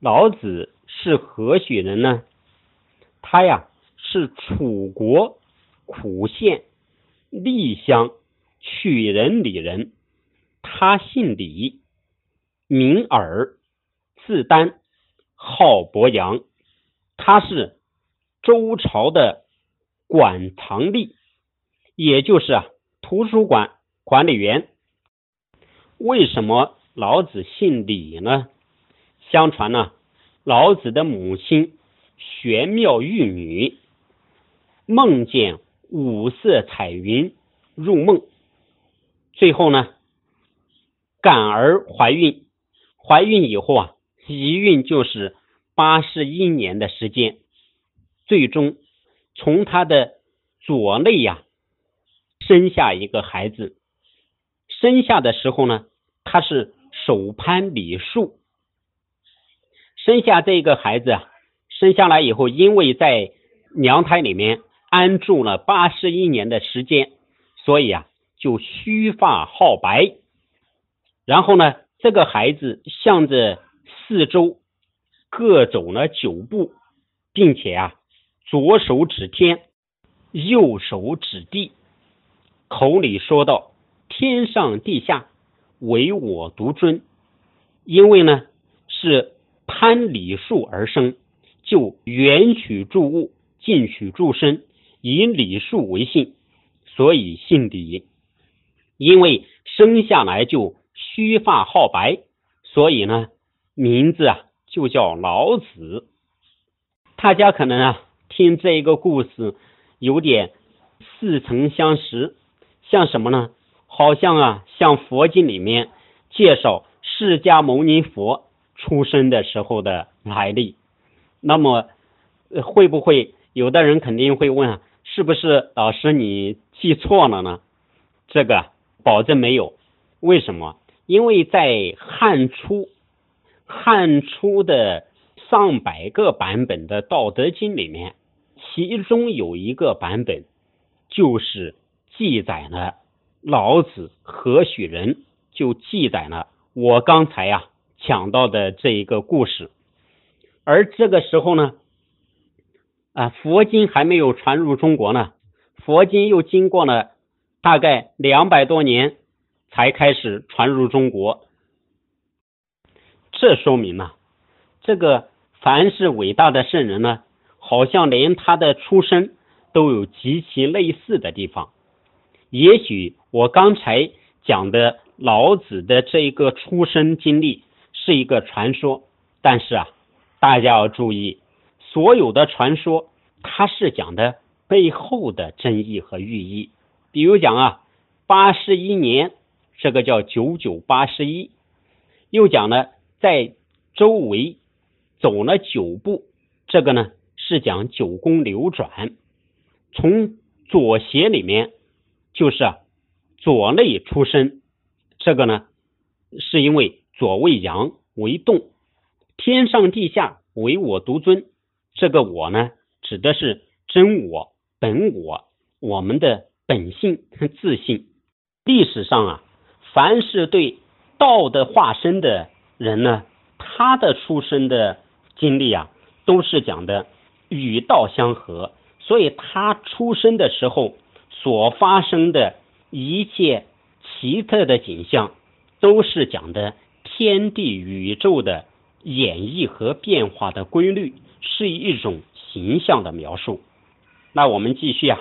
老子是何许人呢？他呀是楚国苦县厉乡曲人里人，他姓李，名耳，字丹，号伯阳。他是周朝的馆藏吏，也就是啊图书馆管理员。为什么老子姓李呢？相传呢，老子的母亲玄妙玉女梦见五色彩云入梦，最后呢，感而怀孕。怀孕以后啊，一孕就是八十一年的时间，最终从她的左肋呀生下一个孩子。生下的时候呢，她是手攀李树。生下这个孩子，生下来以后，因为在娘胎里面安住了八十一年的时间，所以啊，就须发皓白。然后呢，这个孩子向着四周各走了九步，并且啊，左手指天，右手指地，口里说道：“天上地下，唯我独尊。”因为呢，是。攀礼数而生，就远取诸物，近取诸身，以礼数为姓，所以姓李。因为生下来就须发好白，所以呢，名字啊就叫老子。大家可能啊听这一个故事有点似曾相识，像什么呢？好像啊像佛经里面介绍释迦牟尼佛。出生的时候的来历，那么会不会有的人肯定会问啊？是不是老师你记错了呢？这个保证没有。为什么？因为在汉初，汉初的上百个版本的《道德经》里面，其中有一个版本就是记载了老子何许人，就记载了我刚才呀。讲到的这一个故事，而这个时候呢，啊，佛经还没有传入中国呢，佛经又经过了大概两百多年才开始传入中国，这说明呢，这个凡是伟大的圣人呢，好像连他的出生都有极其类似的地方。也许我刚才讲的老子的这一个出生经历。是一个传说，但是啊，大家要注意，所有的传说它是讲的背后的真意和寓意。比如讲啊，八十一年，这个叫九九八十一；又讲呢，在周围走了九步，这个呢是讲九宫流转。从左斜里面就是啊左肋出生，这个呢是因为。左为阳为动，天上地下唯我独尊。这个我呢，指的是真我、本我，我们的本性和自信。历史上啊，凡是对道的化身的人呢，他的出生的经历啊，都是讲的与道相合，所以他出生的时候所发生的一切奇特的景象，都是讲的。天地宇宙的演绎和变化的规律，是一种形象的描述。那我们继续啊。